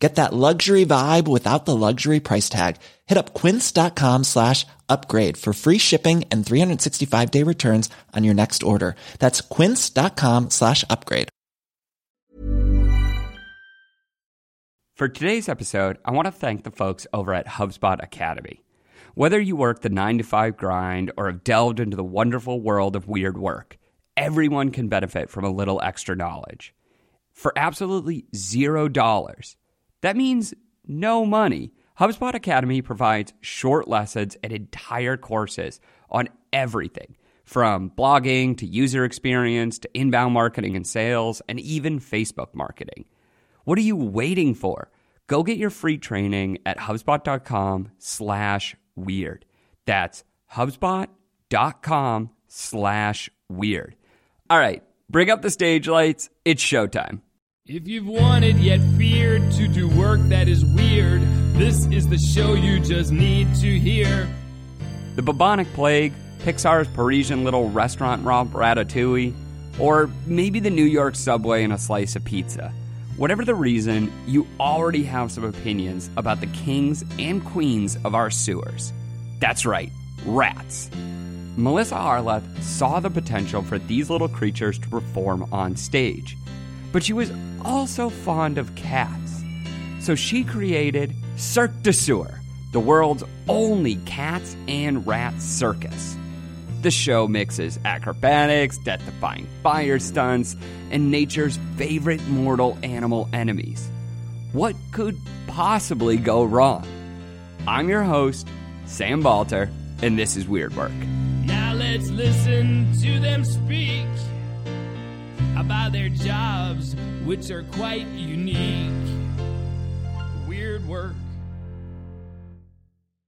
Get that luxury vibe without the luxury price tag. Hit up quince.com slash upgrade for free shipping and 365 day returns on your next order. That's quince.com slash upgrade. For today's episode, I want to thank the folks over at HubSpot Academy. Whether you work the 9 to 5 grind or have delved into the wonderful world of weird work, everyone can benefit from a little extra knowledge. For absolutely zero dollars, that means no money. HubSpot Academy provides short lessons and entire courses on everything from blogging to user experience to inbound marketing and sales and even Facebook marketing. What are you waiting for? Go get your free training at HubSpot.com slash weird. That's HubSpot.com slash weird. All right, bring up the stage lights. It's showtime. If you've wanted yet feared to do work that is weird, this is the show you just need to hear. The bubonic plague, Pixar's Parisian little restaurant romp Ratatouille, or maybe the New York subway and a slice of pizza. Whatever the reason, you already have some opinions about the kings and queens of our sewers. That's right, rats. Melissa Arleth saw the potential for these little creatures to perform on stage, but she was also fond of cats. So she created Cirque du Sewer, the world's only cats and rats circus. The show mixes acrobatics, death defying fire stunts, and nature's favorite mortal animal enemies. What could possibly go wrong? I'm your host, Sam Balter, and this is Weird Work. Now let's listen to them speak about their jobs, which are quite unique. Weird work.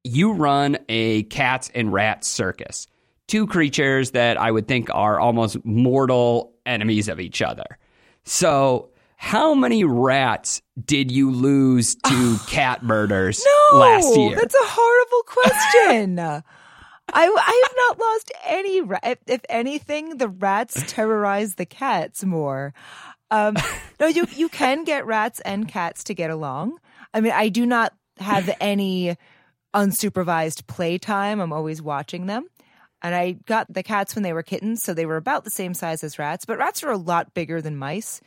You run a cats and rats circus, two creatures that I would think are almost mortal enemies of each other. So, how many rats did you lose to cat murders No, last year? that's a horrible question. I, I have not lost any. Ra- if, if anything, the rats terrorize the cats more. Um, no, you you can get rats and cats to get along. I mean, I do not have any unsupervised playtime. I'm always watching them. And I got the cats when they were kittens, so they were about the same size as rats, but rats are a lot bigger than mice.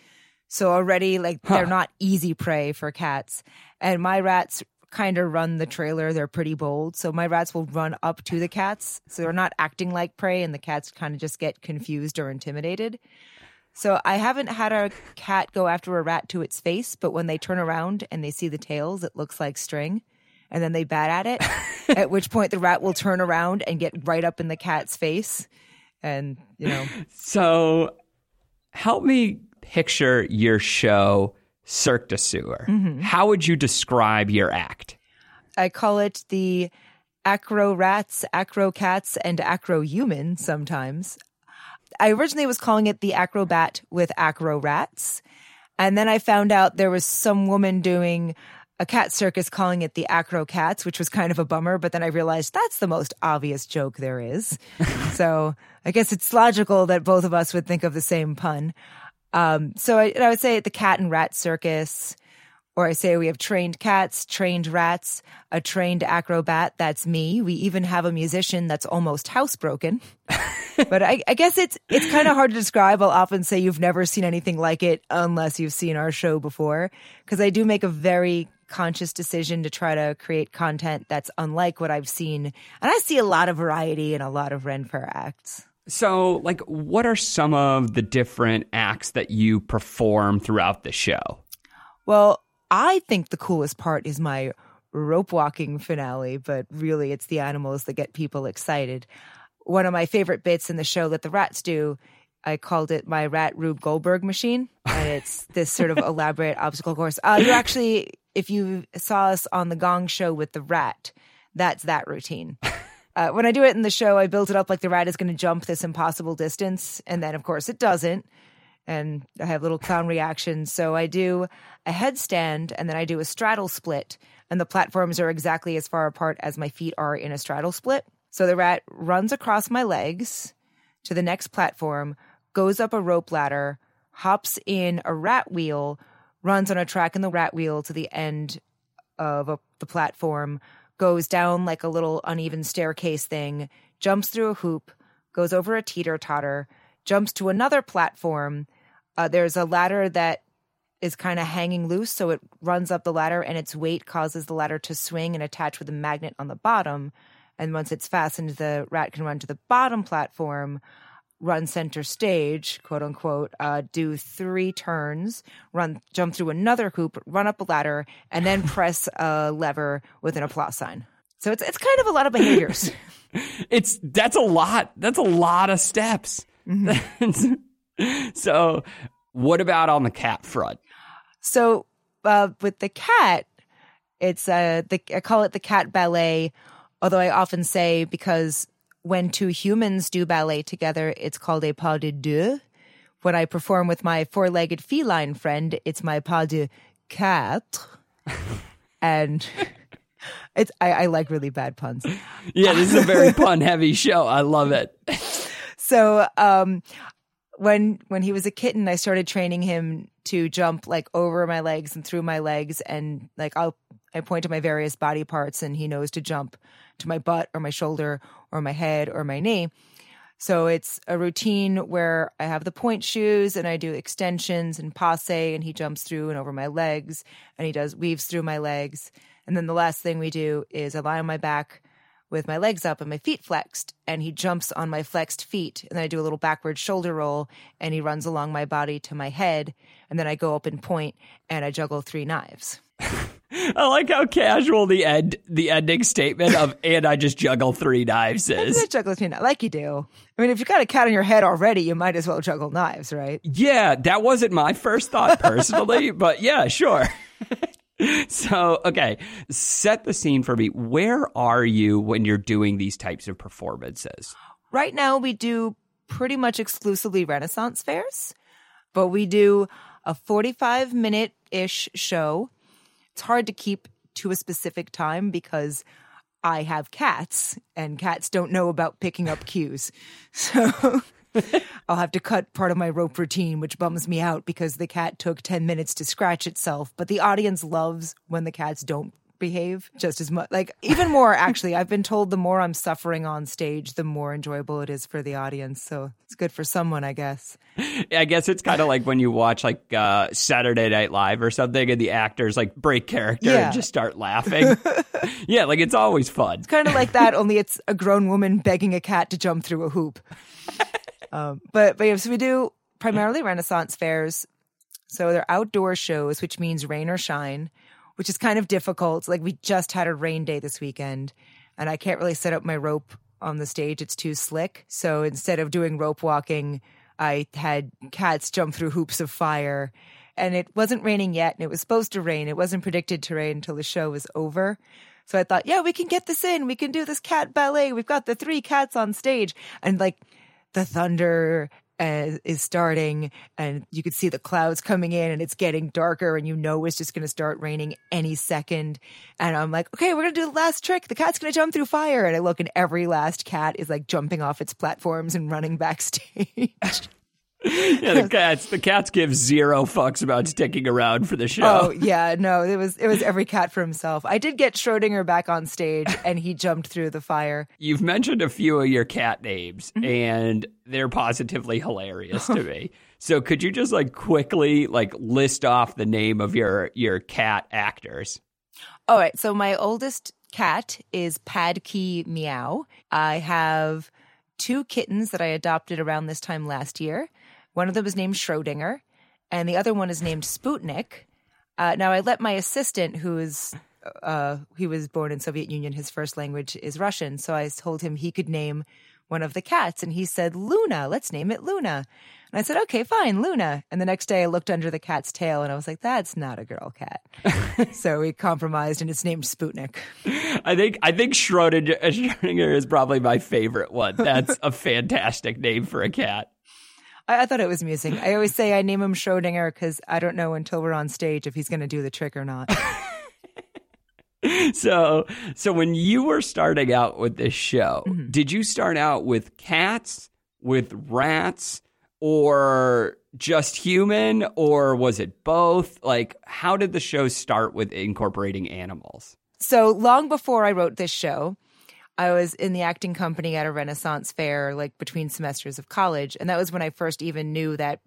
So already, like, they're not easy prey for cats. And my rats kind of run the trailer. They're pretty bold. So my rats will run up to the cats. So they're not acting like prey, and the cats kind of just get confused or intimidated. So I haven't had a cat go after a rat to its face, but when they turn around and they see the tails, it looks like string. And then they bat at it, at which point the rat will turn around and get right up in the cat's face. And, you know, So, help me picture your show, Cirque du Sewer. Mm-hmm. How would you describe your act? I call it the acro rats, acro cats, and acro human sometimes. I originally was calling it the acrobat with acro rats. And then I found out there was some woman doing a cat circus calling it the acro cats, which was kind of a bummer. But then I realized that's the most obvious joke there is. so I guess it's logical that both of us would think of the same pun. Um, so I, I would say the cat and rat circus, or I say we have trained cats, trained rats, a trained acrobat. That's me. We even have a musician that's almost housebroken. but I, I guess it's it's kind of hard to describe. I'll often say you've never seen anything like it unless you've seen our show before, because I do make a very conscious decision to try to create content that's unlike what I've seen, and I see a lot of variety and a lot of Ren Fair acts. So, like, what are some of the different acts that you perform throughout the show? Well, I think the coolest part is my rope walking finale, but really it's the animals that get people excited. One of my favorite bits in the show that the rats do, I called it my Rat Rube Goldberg machine. And it's this sort of elaborate obstacle course. Uh, you actually, if you saw us on the Gong Show with the rat, that's that routine. uh, when I do it in the show, I build it up like the rat is going to jump this impossible distance, and then of course it doesn't. And I have little clown reactions. So I do a headstand, and then I do a straddle split, and the platforms are exactly as far apart as my feet are in a straddle split. So the rat runs across my legs to the next platform, goes up a rope ladder, hops in a rat wheel, runs on a track in the rat wheel to the end of a, the platform, goes down like a little uneven staircase thing, jumps through a hoop, goes over a teeter totter, jumps to another platform. Uh, there's a ladder that is kind of hanging loose, so it runs up the ladder, and its weight causes the ladder to swing and attach with a magnet on the bottom. And once it's fastened, the rat can run to the bottom platform, run center stage, quote unquote, uh, do three turns, run, jump through another hoop, run up a ladder, and then press a lever with an applause sign. So it's it's kind of a lot of behaviors. it's that's a lot. That's a lot of steps. so, what about on the cat front? So uh, with the cat, it's uh, the I call it the cat ballet. Although I often say because when two humans do ballet together, it's called a pas de deux. When I perform with my four-legged feline friend, it's my pas de quatre. and it's I, I like really bad puns. Yeah, this is a very pun-heavy show. I love it. So um, when when he was a kitten, I started training him to jump like over my legs and through my legs, and like I'll I point to my various body parts, and he knows to jump to my butt or my shoulder or my head or my knee. So it's a routine where I have the point shoes and I do extensions and passe, and he jumps through and over my legs, and he does weaves through my legs. And then the last thing we do is I lie on my back with my legs up and my feet flexed, and he jumps on my flexed feet. And then I do a little backward shoulder roll, and he runs along my body to my head. And then I go up and point, and I juggle three knives. I like how casual the end the ending statement of "and I just juggle three knives" is. I juggle three knives, like you do. I mean, if you got a cat on your head already, you might as well juggle knives, right? Yeah, that wasn't my first thought personally, but yeah, sure. so, okay, set the scene for me. Where are you when you're doing these types of performances? Right now, we do pretty much exclusively Renaissance fairs, but we do a 45 minute ish show. It's hard to keep to a specific time because I have cats and cats don't know about picking up cues. So I'll have to cut part of my rope routine, which bums me out because the cat took 10 minutes to scratch itself. But the audience loves when the cats don't behave just as much. Like, even more, actually. I've been told the more I'm suffering on stage, the more enjoyable it is for the audience. So it's good for someone, I guess. I guess it's kind of like when you watch like uh, Saturday Night Live or something, and the actors like break character Yeah. and just start laughing. yeah, like it's always fun. It's kind of like that, only it's a grown woman begging a cat to jump through a hoop. um, but but yeah, so we do primarily Renaissance fairs. So they're outdoor shows, which means rain or shine, which is kind of difficult. Like we just had a rain day this weekend, and I can't really set up my rope on the stage; it's too slick. So instead of doing rope walking, I had cats jump through hoops of fire. And it wasn't raining yet, and it was supposed to rain. It wasn't predicted to rain until the show was over. So I thought, yeah, we can get this in. We can do this cat ballet. We've got the three cats on stage. And like the thunder uh, is starting, and you could see the clouds coming in, and it's getting darker, and you know it's just going to start raining any second. And I'm like, okay, we're going to do the last trick. The cat's going to jump through fire. And I look, and every last cat is like jumping off its platforms and running backstage. Yeah, the cats the cats give zero fucks about sticking around for the show. Oh yeah, no, it was it was every cat for himself. I did get Schrodinger back on stage, and he jumped through the fire. You've mentioned a few of your cat names, Mm-hmm. and they're positively hilarious to me. So could you just like quickly like list off the name of your your cat actors? All right, so my oldest cat is Padkey Meow. I have two kittens that I adopted around this time last year. One of them is named Schrodinger, and the other one is named Sputnik. Uh, now, I let my assistant, who is uh, he was born in Soviet Union, his first language is Russian, so I told him he could name one of the cats. And he said, Luna, let's name it Luna. And I said, okay, fine, Luna. And the next day I looked under the cat's tail and I was like, that's not a girl cat. so we compromised and it's named Sputnik. I think I think Schrodinger, Schrodinger is probably my favorite one. That's a fantastic name for a cat. I, I thought it was amusing. I always say I name him Schrodinger because I don't know until we're on stage if he's going to do the trick or not. so so when you were starting out with this show, Mm-hmm. did you start out with cats, with rats, or just human, or was it both? Like, how did the show start with incorporating animals? So long before I wrote this show, I was in the acting company at a Renaissance fair, like between semesters of college. And that was when I first even knew that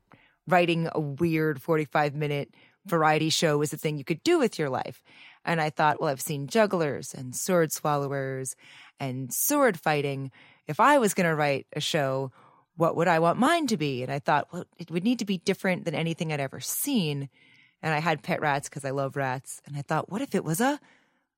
writing a weird 45 minute variety show was a thing you could do with your life. And I thought, well, I've seen jugglers and sword swallowers and sword fighting. If I was going to write a show, what would I want mine to be? And I thought, well, it would need to be different than anything I'd ever seen. And I had pet rats because I love rats. And I thought, what if it was a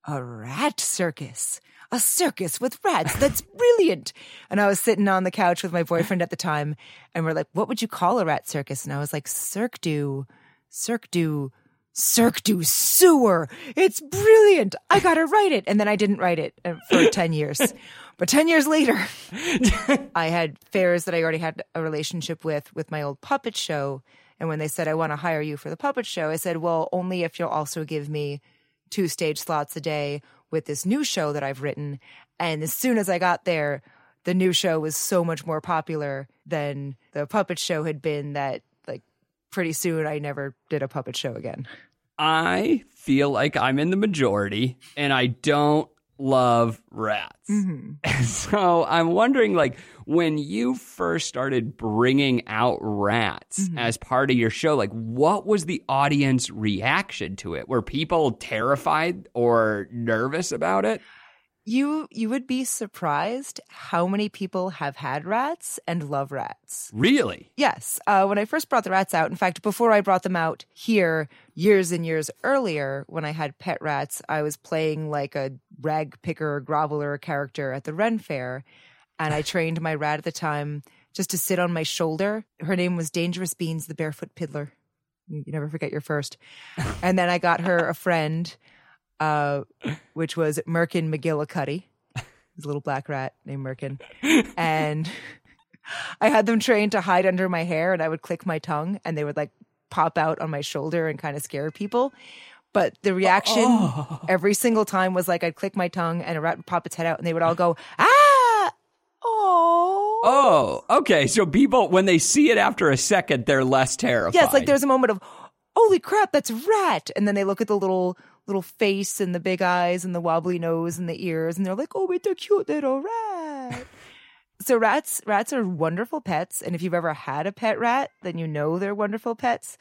a rat circus. A circus with rats. That's brilliant. And I was sitting on the couch with my boyfriend at the time, and we're like, what would you call a rat circus? And I was like, Cirque du, Cirque du, Cirque du Sewer. It's brilliant. I gotta write it. And then I didn't write it uh, for 10 years. But 10 years later, I had fairs that I already had a relationship with, with my old puppet show. And when they said, I want to hire you for the puppet show, I said, well, only if you'll also give me two stage slots a day with this new show that I've written. And as soon as I got there, the new show was so much more popular than the puppet show had been that like pretty soon I never did a puppet show again. I feel like I'm in the majority, and I don't love rats. Mm-hmm. So I'm wondering, like, when you first started bringing out rats as part of your show, like, what was the audience reaction to it? Were people terrified or nervous about it? You you would be surprised how many people have had rats and love rats. Really? Yes. Uh, when I first brought the rats out, in fact, before I brought them out here years and years earlier, when I had pet rats, I was playing like a rag picker, groveler character at the Ren Fair. And I trained my rat at the time just to sit on my shoulder. Her name was Dangerous Beans, the barefoot piddler. You you never forget your first. And then I got her a friend, uh, which was Merkin McGillicuddy. He's a little black rat named Merkin. And I had them trained to hide under my hair and I would click my tongue and they would like pop out on my shoulder and kind of scare people. But the reaction every single time was like I'd click my tongue and a rat would pop its head out and they would all go, ah, oh. Oh, okay. So people, when they see it after a second, they're less terrified. Yes, like there's a moment of, holy crap, that's rat. And then they look at the little little face and the big eyes and the wobbly nose and the ears and they're like, oh, it's a cute little rat. so rats rats are wonderful pets. And if you've ever had a pet rat, then you know they're wonderful pets.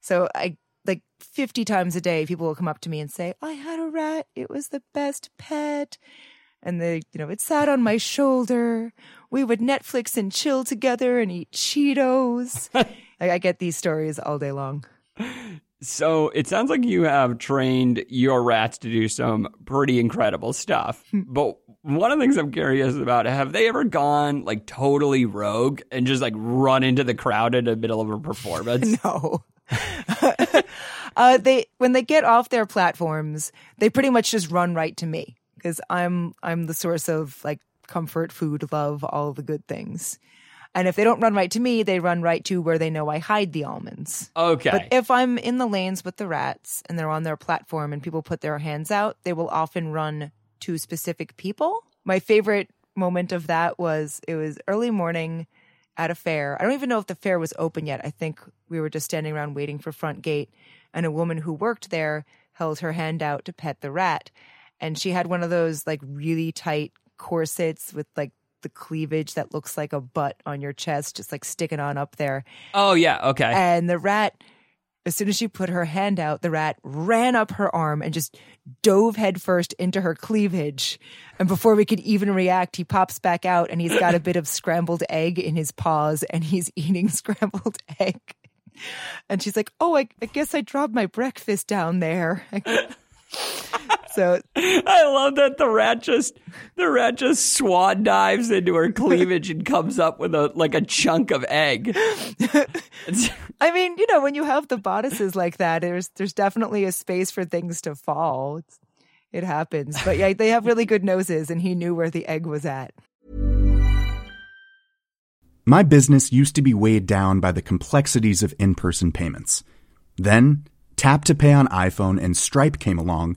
So I like 50 times a day, people will come up to me and say, I had a rat. It was the best pet. And they, you know, it sat on my shoulder. We would Netflix and chill together and eat Cheetos. like, I get these stories all day long. So it sounds like you have trained your rats to do some pretty incredible stuff. but one of the things I'm curious about, have they ever gone like totally rogue and just like run into the crowd in the middle of a performance? No. uh, they when they get off their platforms, they pretty much just run right to me because I'm I'm the source of like comfort, food, love, all the good things. And if they don't run right to me, they run right to where they know I hide the almonds. Okay. But if I'm in the lanes with the rats and they're on their platform and people put their hands out, they will often run to specific people. My favorite moment of that was it was early morning at a fair. I don't even know if the fair was open yet. I think we were just standing around waiting for front gate and a woman who worked there held her hand out to pet the rat and she had one of those like really tight corsets with like the cleavage that looks like a butt on your chest just like sticking on up there oh, yeah. Okay. and the rat, as soon as she put her hand out, the rat ran up her arm and just dove headfirst into her cleavage. And before we could even react, he pops back out and he's got a bit of scrambled egg in his paws and he's eating scrambled egg. And she's like, Oh, I, I guess I dropped my breakfast down there. So I love that the rat just the rat just swan dives into her cleavage and comes up with a like a chunk of egg. I mean, you know, when you have the bodices like that, there's there's definitely a space for things to fall. It's, it happens, but yeah, they have really good noses, and he knew where the egg was at. My business used to be weighed down by the complexities of in person payments. Then, Tap to Pay on iPhone and Stripe came along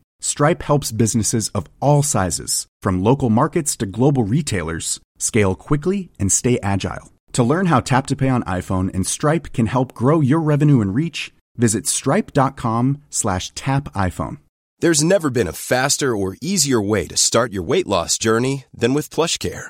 Stripe helps businesses of all sizes, from local markets to global retailers, scale quickly and stay agile. To learn how Tap to Pay on iPhone and Stripe can help grow your revenue and reach, visit stripe.com slash tap iPhone. There's never been a faster or easier way to start your weight loss journey than with PlushCare.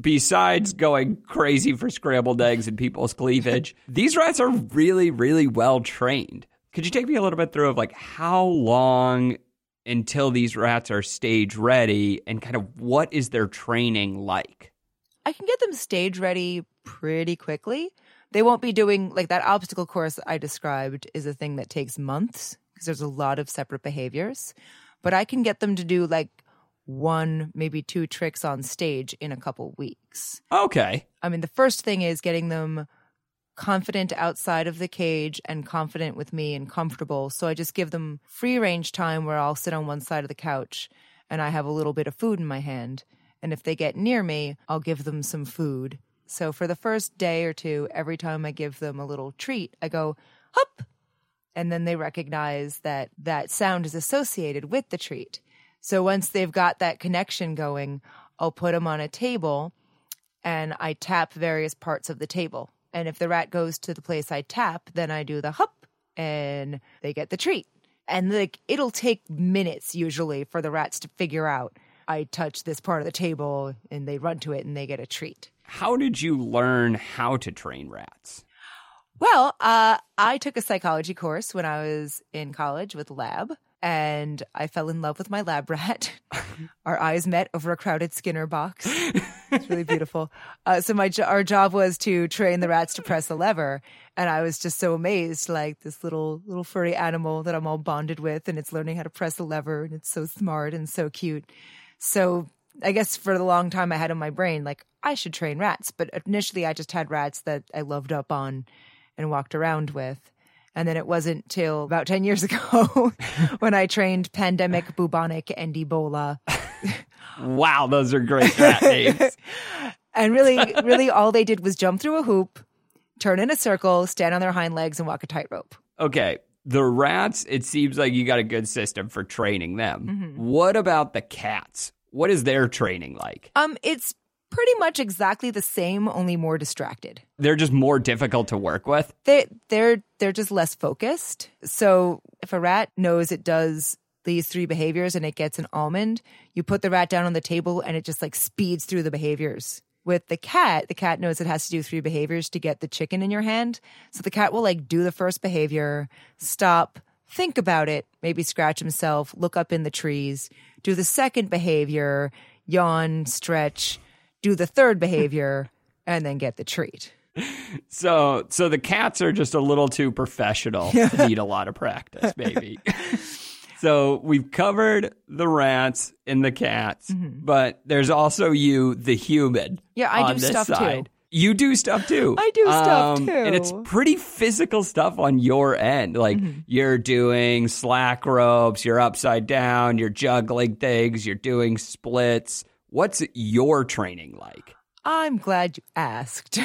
besides going crazy for scrambled eggs and people's cleavage, these rats are really, really well trained. Could you take me a little bit through of like how long until these rats are stage ready and kind of what is their training like? I can get them stage ready pretty quickly. They won't be doing like that obstacle course I described is a thing that takes months because there's a lot of separate behaviors. But I can get them to do like one, maybe two tricks on stage in a couple weeks. Okay. I mean, the first thing is getting them confident outside of the cage and confident with me and comfortable. So I just give them free range time where I'll sit on one side of the couch and I have a little bit of food in my hand. And if they get near me, I'll give them some food. So for the first day or two, every time I give them a little treat, I go, hop. And then they recognize that that sound is associated with the treat. So once they've got that connection going, I'll put them on a table and I tap various parts of the table. And if the rat goes to the place I tap, then I do the hop and they get the treat. And like it'll take minutes usually for the rats to figure out I touch this part of the table and they run to it and they get a treat. How did you learn how to train rats? Well, uh, I took a psychology course when I was in college with lab, and I fell in love with my lab rat. our eyes met over a crowded Skinner box. It's really beautiful. Uh, so my our job was to train the rats to press the lever, and I was just so amazed, like this little little furry animal that I'm all bonded with, and it's learning how to press the lever, and it's so smart and so cute. So I guess for the long time I had in my brain, like I should train rats, but initially I just had rats that I loved up on and walked around with. And then it wasn't till about 10 years ago when I trained Pandemic, Bubonic, and Ebola. Wow, those are great rat names. And really, really all they did was jump through a hoop, turn in a circle, stand on their hind legs, and walk a tightrope. Okay, the rats, it seems like you got a good system for training them. What about the cats? What is their training like? Um, it's pretty much exactly the same, only more distracted. They're just more difficult to work with. they they're they're just less focused. So if a rat knows it does these three behaviors and it gets an almond, you put the rat down on the table and it just like speeds through the behaviors. With the cat, the cat knows it has to do three behaviors to get the chicken in your hand. So the cat will like do the first behavior, stop, think about it, maybe scratch himself, look up in the trees, do the second behavior, yawn, stretch, do the third behavior, and then get the treat. So, so the cats are just a little too professional need a lot of practice, maybe. so we've covered the rats and the cats, but there's also you, the human. Mm-hmm. Yeah, I do stuff too. You do stuff too. Um, I do stuff, too. And it's pretty physical stuff on your end. Like Mm-hmm. you're doing slack ropes, you're upside down, you're juggling things, you're doing splits. What's your training like? I'm glad you asked.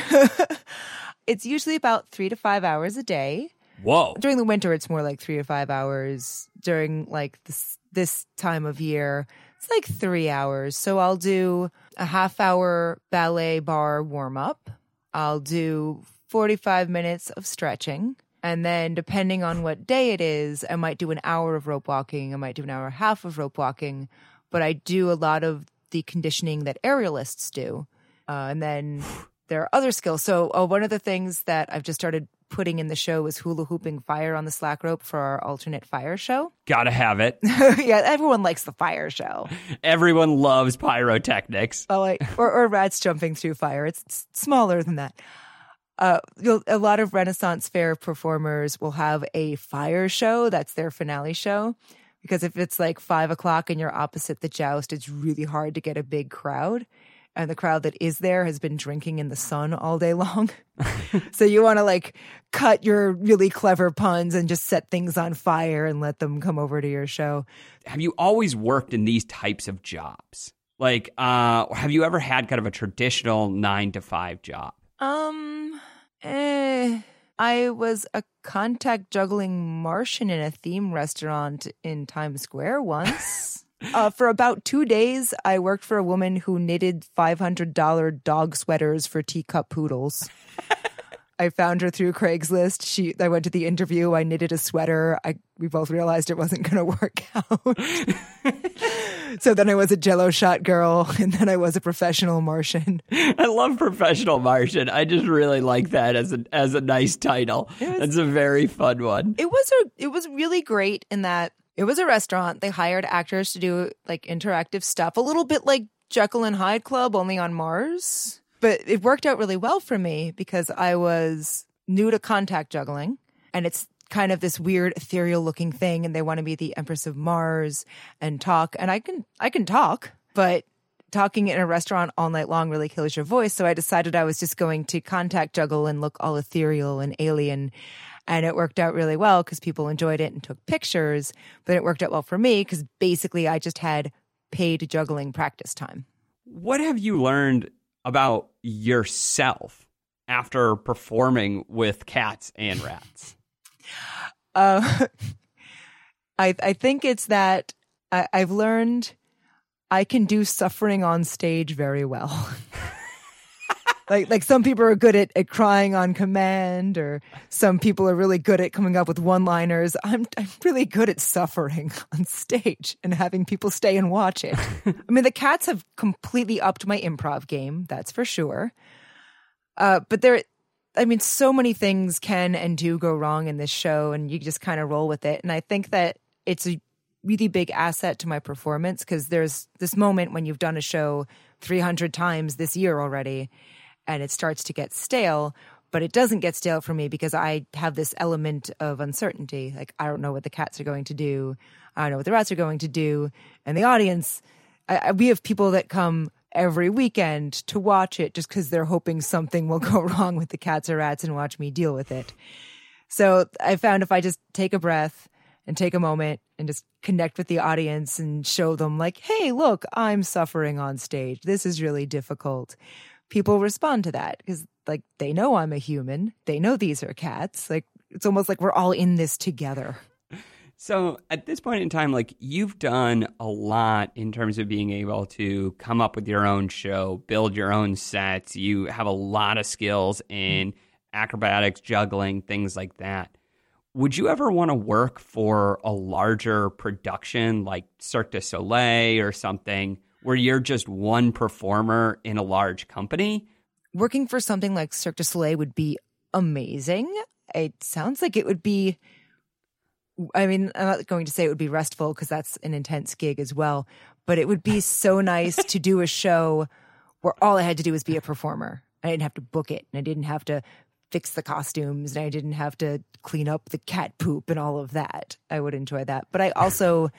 it's usually about three to five hours a day. Whoa. During the winter, it's more like three to five hours. During like this this time of year, it's like three hours. So I'll do a half hour ballet barre warm up. I'll do 45 minutes of stretching. And then, depending on what day it is, I might do an hour of rope walking. I might do an hour and a half of rope walking. But I do a lot of the conditioning that aerialists do. Uh, and then there are other skills. So, uh, one of the things that I've just started putting in the show is hula hooping fire on the slack rope for our alternate fire show. Gotta have it. yeah, everyone likes the fire show. Everyone loves pyrotechnics. Oh, like or, or rats jumping through fire. It's, it's smaller than that. Uh, a lot of Renaissance Fair performers will have a fire show. That's their finale show. Because if it's like five o'clock and you're opposite the joust, it's really hard to get a big crowd. And the crowd that is there has been drinking in the sun all day long. so you want to like cut your really clever puns and just set things on fire and let them come over to your show. Have you always worked in these types of jobs? Like, uh, have you ever had kind of a traditional nine to five job? Um, eh, I was a contact juggling Martian in a theme restaurant in Times Square once. uh, for about two days, I worked for a woman who knitted $500 dog sweaters for teacup poodles. I found her through Craigslist. She, I went to the interview. I knitted a sweater. I, we both realized it wasn't going to work out. so then I was a Jello shot girl, and then I was a professional Martian. I love professional Martian. I just really like that as a as a nice title. It's a very fun one. it was a it was really great in that it was a restaurant. They hired actors to do like interactive stuff, a little bit like Jekyll and Hyde Club, only on Mars. But it worked out really well for me because I was new to contact juggling, and it's kind of this weird ethereal looking thing, and they want to be the Empress of Mars and talk, and I can I can talk, but talking in a restaurant all night long really kills your voice. So I decided I was just going to contact juggle and look all ethereal and alien. And it worked out really well because people enjoyed it and took pictures. But it worked out well for me because basically I just had paid juggling practice time. What have you learned about yourself after performing with cats and rats? Uh, I I think it's that I, I've learned I can do suffering on stage very well. like like some people are good at, at crying on command, or some people are really good at coming up with one liners. I'm I'm really good at suffering on stage and having people stay and watch it. I mean, the cats have completely upped my improv game, that's for sure. Uh, but there, I mean, so many things can and do go wrong in this show, and you just kind of roll with it. And I think that it's a really big asset to my performance because there's this moment when you've done a show 300 times this year already, and it starts to get stale. But it doesn't get stale for me because I have this element of uncertainty. Like, I don't know what the cats are going to do. I don't know what the rats are going to do. And the audience, I, I, we have people that come every weekend to watch it just because they're hoping something will go wrong with the cats or rats and watch me deal with it. So I found if I just take a breath and take a moment and just connect with the audience and show them, like, hey, look, I'm suffering on stage. This is really difficult. People respond to that because, like, they know I'm a human. They know these are cats. Like, it's almost like we're all in this together. So at this point in time, like you've done a lot in terms of being able to come up with your own show, build your own sets. You have a lot of skills in acrobatics, juggling, things like that. Would you ever want to work for a larger production like Cirque du Soleil or something where you're just one performer in a large company? Working for something like Cirque du Soleil would be amazing. It sounds like it would be I mean, I'm not going to say it would be restful because that's an intense gig as well, but it would be so nice to do a show where all I had to do was be a performer. I didn't have to book it and I didn't have to fix the costumes and I didn't have to clean up the cat poop and all of that. I would enjoy that. But I also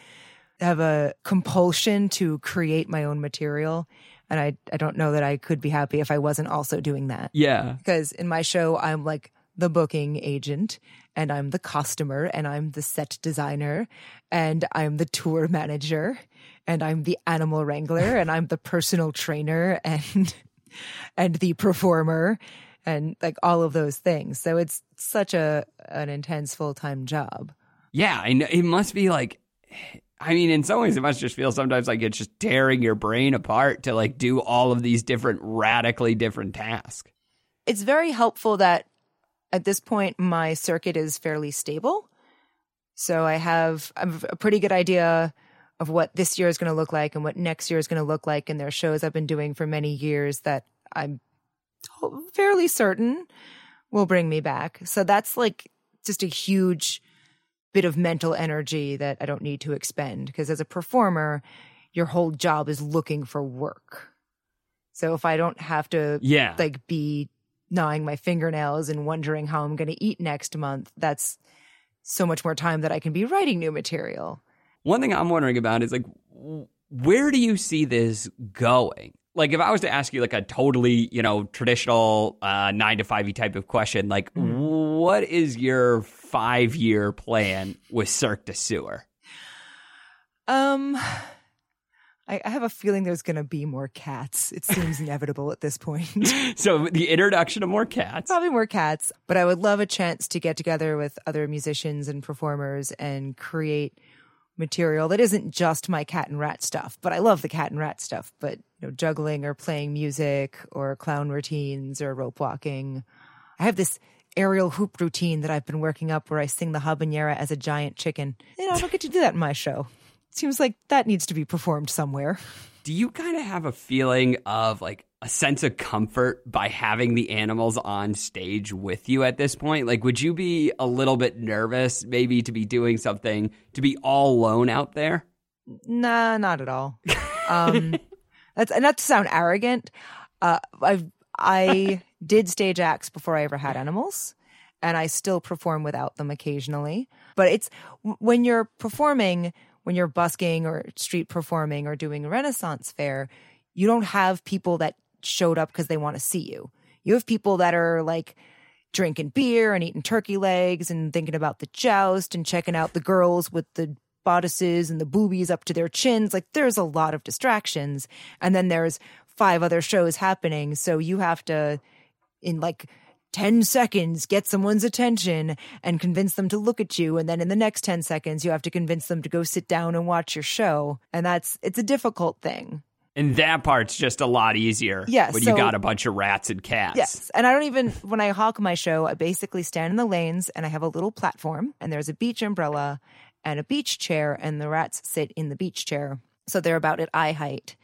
have a compulsion to create my own material. And I, I don't know that I could be happy if I wasn't also doing that. Yeah. Because in my show, I'm like the booking agent and I'm the costumer and I'm the set designer and I'm the tour manager and I'm the animal wrangler and I'm the personal trainer and and the performer and like all of those things. So it's such a an intense full-time job. Yeah, I know. It must be like, I mean, in some ways, it must just feel sometimes like it's just tearing your brain apart to like do all of these different, radically different tasks. It's very helpful that at this point my circuit is fairly stable. So I have, a pretty good idea of what this year is going to look like and what next year is going to look like. And there are shows I've been doing for many years that I'm fairly certain will bring me back. So that's like just a huge bit of mental energy that I don't need to expend because as a performer, your whole job is looking for work. So if I don't have to Yeah. like be gnawing my fingernails and wondering how I'm going to eat next month, that's so much more time that I can be writing new material. One thing I'm wondering about is like, where do you see this going? Like, if I was to ask you like a totally, you know, traditional uh, nine to five type of question, like, what is your five year plan with Cirque du Sewer? Um, I, I have a feeling there's going to be more cats. It seems inevitable at this point. So, the introduction of more cats. Probably more cats, but I would love a chance to get together with other musicians and performers and create material that isn't just my cat and rat stuff. But I love the cat and rat stuff. But you know, juggling or playing music or clown routines or rope walking. I have this aerial hoop routine that I've been working up where I sing the habanera as a giant chicken. You know, I don't get to do that in my show. Seems like that needs to be performed somewhere. Do you kind of have a feeling of like a sense of comfort by having the animals on stage with you at this point? Like, would you be a little bit nervous maybe to be doing something to be all alone out there? Nah, not at all. Um, that's and not to sound arrogant. Uh, I I did stage acts before I ever had animals, and I still perform without them occasionally. But it's when you're performing, when you're busking or street performing or doing a Renaissance fair, you don't have people that showed up because they want to see you. You have people that are like drinking beer and eating turkey legs and thinking about the joust and checking out the girls with the bodices and the boobies up to their chins. Like there's a lot of distractions. And then there's five other shows happening. So you have to, in like 10 seconds, get someone's attention and convince them to look at you. And then in the next 10 seconds, you have to convince them to go sit down and watch your show. And that's, it's a difficult thing. And that part's just a lot easier Yes, when so- you got a bunch of rats and cats. Yes. And I don't even, when I hawk my show, I basically stand in the lanes and I have a little platform and there's a beach umbrella and a beach chair and the rats sit in the beach chair. So they're about at eye height.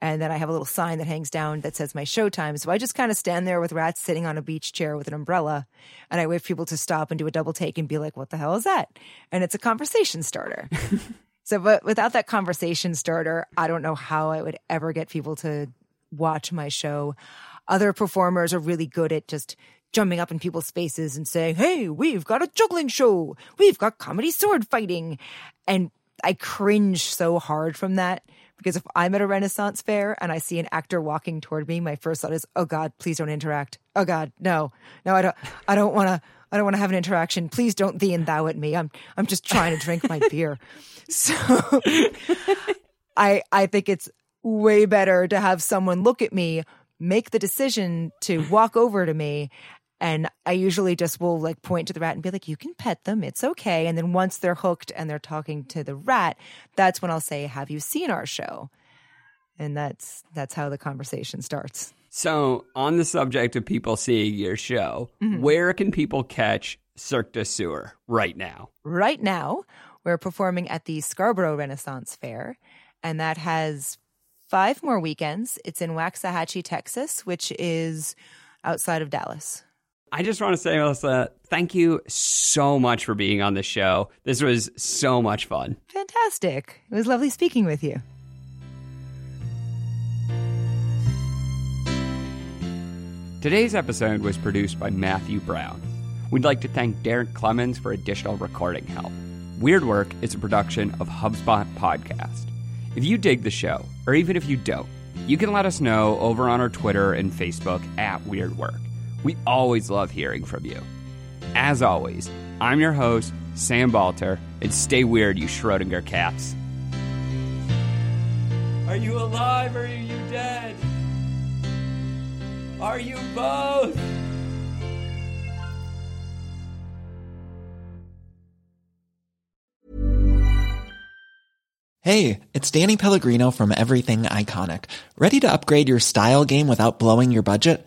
And then I have a little sign that hangs down that says my showtime. So I just kind of stand there with rats sitting on a beach chair with an umbrella. And I wait for people to stop and do a double take and be like, what the hell is that? And it's a conversation starter. so, but without that conversation starter, I don't know how I would ever get people to watch my show. Other performers are really good at just jumping up in people's faces and saying, Hey, we've got a juggling show. We've got comedy sword fighting. And I cringe so hard from that because if I'm at a Renaissance fair and I see an actor walking toward me, my first thought is, Oh God, please don't interact. Oh God, no, no, I don't, I don't want to, I don't want to have an interaction. Please don't thee and thou at me. I'm, I'm just trying to drink my beer. So I, I think it's way better to have someone look at me, make the decision to walk over to me. And I usually just will like point to the rat and be like, you can pet them. It's okay. And then once they're hooked and they're talking to the rat, that's when I'll say, have you seen our show? And that's, that's how the conversation starts. So, on the subject of people seeing your show, Mm-hmm. where can people catch Cirque du Sewer right now? right now we're performing at the Scarborough Renaissance Fair, and that has five more weekends. It's in Waxahachie, Texas, which is outside of Dallas. I just want to say, Melissa, thank you so much for being on the show. This was so much fun. Fantastic. It was lovely speaking with you. Today's episode was produced by Matthew Brown. We'd like to thank Derek Clemens for additional recording help. Weird Work is a production of HubSpot Podcast. If you dig the show, or even if you don't, you can let us know over on our Twitter and Facebook at Weird Work. We always love hearing from you. As always, I'm your host, Sam Balter, and stay weird, you Schrodinger cats. Are you alive or are you dead? Are you both? Hey, it's Danny Pellegrino from Everything Iconic. Ready to upgrade your style game without blowing your budget?